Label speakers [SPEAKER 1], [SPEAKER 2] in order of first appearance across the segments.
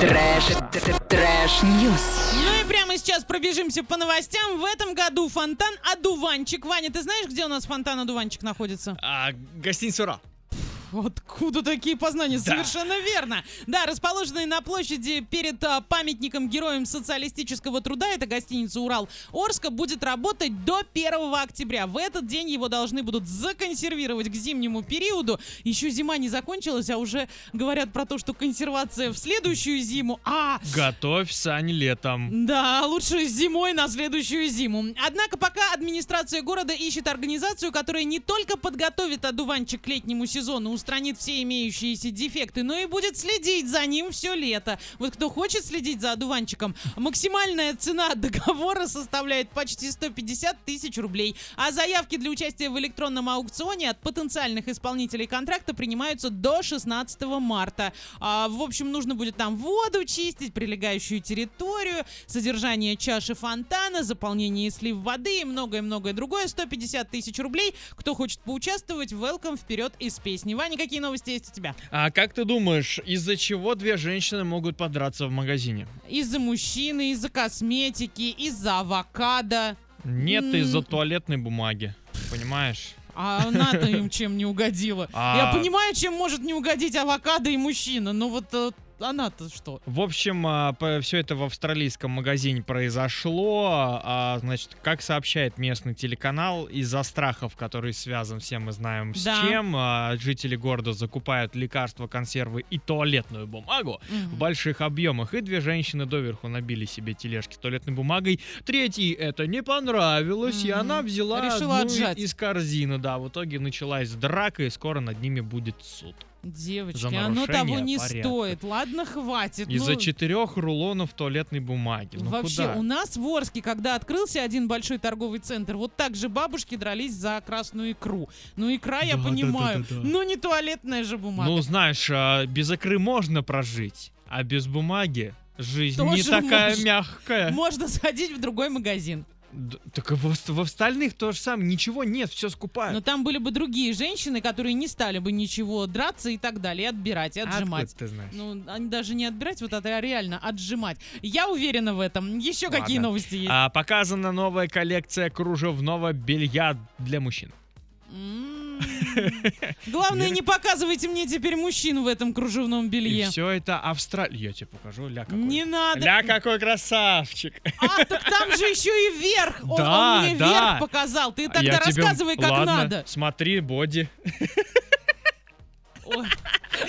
[SPEAKER 1] Трэш, трэш- news.
[SPEAKER 2] Ну и прямо сейчас пробежимся по новостям. В этом году фонтан «Одуванчик». Ваня, ты знаешь, где у нас фонтан «Одуванчик» находится?
[SPEAKER 3] А, гостиница «Ура».
[SPEAKER 2] Откуда такие познания?
[SPEAKER 3] Да.
[SPEAKER 2] Совершенно верно. Да, расположенный на площади перед а, памятником героям социалистического труда, это гостиница «Урал» Орска, будет работать до 1 октября. В этот день его должны будут законсервировать к зимнему периоду. Еще зима не закончилась, а уже говорят про то, что консервация в следующую зиму. А,
[SPEAKER 3] Готовь сани летом.
[SPEAKER 2] да, лучше зимой на следующую зиму. Однако пока администрация города ищет организацию, которая не только подготовит одуванчик к летнему сезону, устранит все имеющиеся дефекты, но и будет следить за ним все лето. Вот кто хочет следить за одуванчиком, максимальная цена договора составляет почти 150 тысяч рублей, а заявки для участия в электронном аукционе от потенциальных исполнителей контракта принимаются до 16 марта. А, в общем, нужно будет там воду чистить, прилегающую территорию, содержание чаши фонтана, заполнение и слив воды и многое-многое другое. 150 тысяч рублей. Кто хочет поучаствовать, welcome вперед из песни. Ваня, какие новости есть у тебя?
[SPEAKER 3] А как ты думаешь, из-за чего две женщины могут подраться в магазине?
[SPEAKER 2] Из-за мужчины, из-за косметики, из-за авокадо.
[SPEAKER 3] Нет,
[SPEAKER 2] М.
[SPEAKER 3] из-за туалетной бумаги. Понимаешь?
[SPEAKER 2] А она-то им чем не угодила.
[SPEAKER 3] А-
[SPEAKER 2] Я понимаю, чем может не угодить авокадо и мужчина, но вот э, она-то что?
[SPEAKER 3] В общем, все это в австралийском магазине произошло. А, значит, как сообщает местный телеканал, из-за страхов, который связан, все мы знаем с
[SPEAKER 2] Да.
[SPEAKER 3] чем, а, жители города закупают лекарства, консервы и туалетную бумагу в
[SPEAKER 2] Мгм.
[SPEAKER 3] больших объемах. И две женщины доверху набили себе тележки с туалетной бумагой. Третьей это не понравилось, и
[SPEAKER 2] Мгм.
[SPEAKER 3] она взяла
[SPEAKER 2] Решила
[SPEAKER 3] одну
[SPEAKER 2] отжать.
[SPEAKER 3] из корзины. Да, в итоге началась драка, и скоро над ними будет суд.
[SPEAKER 2] Девочки,
[SPEAKER 3] За
[SPEAKER 2] оно того не
[SPEAKER 3] порядка.
[SPEAKER 2] стоит. Ладно, хватит.
[SPEAKER 3] Из-за
[SPEAKER 2] ну,
[SPEAKER 3] четырех рулонов туалетной бумаги. Ну
[SPEAKER 2] Вообще,
[SPEAKER 3] куда?
[SPEAKER 2] у нас в Орске, когда открылся один большой торговый центр, вот так же бабушки дрались за красную икру. Ну, икра, я
[SPEAKER 3] Да, да,
[SPEAKER 2] понимаю,
[SPEAKER 3] да, да, да.
[SPEAKER 2] но не туалетная же бумага.
[SPEAKER 3] Ну, знаешь, а, без икры можно прожить, а без бумаги жизнь не
[SPEAKER 2] Тоже
[SPEAKER 3] такая
[SPEAKER 2] можно.
[SPEAKER 3] мягкая.
[SPEAKER 2] Можно сходить в другой магазин.
[SPEAKER 3] Д- Так в, в остальных то же самое, ничего нет, все
[SPEAKER 2] Но
[SPEAKER 3] скупают.
[SPEAKER 2] там были бы другие женщины, которые не стали бы ничего драться и так далее, и отбирать, и
[SPEAKER 3] А
[SPEAKER 2] отжимать.
[SPEAKER 3] откуда ты знаешь?
[SPEAKER 2] Ну, они даже не отбирать, вот это а реально отжимать. Я уверена в этом. Еще какие
[SPEAKER 3] Ладно.
[SPEAKER 2] новости есть?
[SPEAKER 3] А, показана новая коллекция кружевного белья для мужчин.
[SPEAKER 2] Главное, не показывайте мне теперь мужчин в этом кружевном
[SPEAKER 3] И
[SPEAKER 2] белье.
[SPEAKER 3] все это Австралия. Я тебе покажу, ля какой.
[SPEAKER 2] Не надо.
[SPEAKER 3] Ля какой красавчик.
[SPEAKER 2] А, так там же еще и вверх. Он,
[SPEAKER 3] Да,
[SPEAKER 2] он мне
[SPEAKER 3] да.
[SPEAKER 2] вверх показал. Ты тогда
[SPEAKER 3] Я тебе-
[SPEAKER 2] рассказывай, как
[SPEAKER 3] Ладно,
[SPEAKER 2] надо.
[SPEAKER 3] Смотри, боди.
[SPEAKER 2] Ой,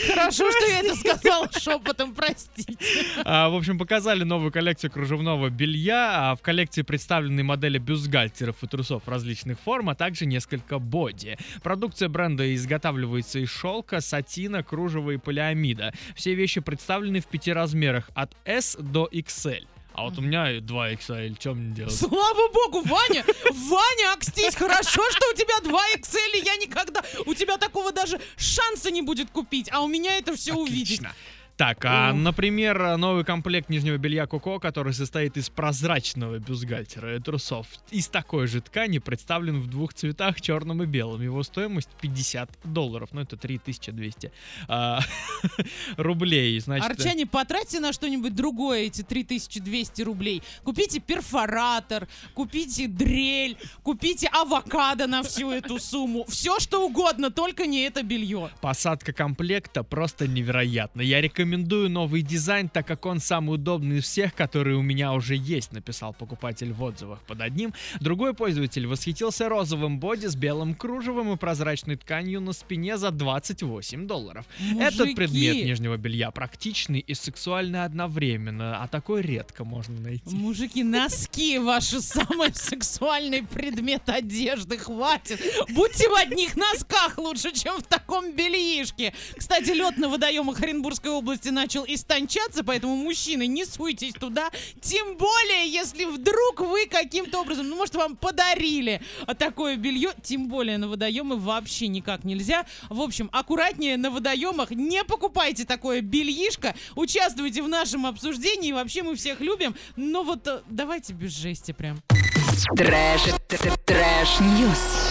[SPEAKER 2] Хорошо, что я это сказала шепотом, простите.
[SPEAKER 3] А, в общем, показали новую коллекцию кружевного белья. А, В коллекции представлены модели бюстгальтеров и трусов различных форм, а также несколько боди. Продукция бренда изготавливается из шелка, сатина, кружева и полиамида. Все вещи представлены в пяти размерах от S до XL. А вот у меня 2 XL, что мне делать?
[SPEAKER 2] Слава богу, Ваня! Ваня, акстись, хорошо, что у тебя 2 XL, и я никогда... У тебя такого даже шанса не будет купить, а у меня это все увидеть.
[SPEAKER 3] Так, а, например, новый комплект нижнего белья Коко, который состоит из прозрачного бюстгальтера и трусов, из такой же ткани представлен в двух цветах, черном и белом. Его стоимость 50 долларов, ну это 3200 а, рублей. Значит,
[SPEAKER 2] Арчане, потратьте на что-нибудь другое эти 3200 рублей. Купите перфоратор, купите дрель, купите авокадо на всю эту сумму. Все что угодно, только не это белье.
[SPEAKER 3] Посадка комплекта просто невероятна. Я рекомендую новый дизайн, так как он самый удобный из всех, которые у меня уже есть, написал покупатель в отзывах под одним. Другой пользователь восхитился розовым боди с белым кружевом и прозрачной тканью на спине за 28 долларов. Этот
[SPEAKER 2] Мужики,
[SPEAKER 3] предмет нижнего белья практичный и сексуальный одновременно, а такой редко можно найти.
[SPEAKER 2] Мужики, носки ваши самый сексуальный предмет одежды, хватит. Будьте в одних носках лучше, чем в таком бельишке. Кстати, лед на водоемах Оренбургской области начал истончаться, поэтому мужчины, не суйтесь туда. Тем более, если вдруг вы каким-то образом, ну, может, вам подарили такое белье, тем более на водоемы вообще никак нельзя. В общем, аккуратнее на водоемах, не покупайте такое бельишко, участвуйте в нашем обсуждении, вообще мы всех любим, но вот э, давайте без жести прям.
[SPEAKER 1] Трэш, трэш-ньюс.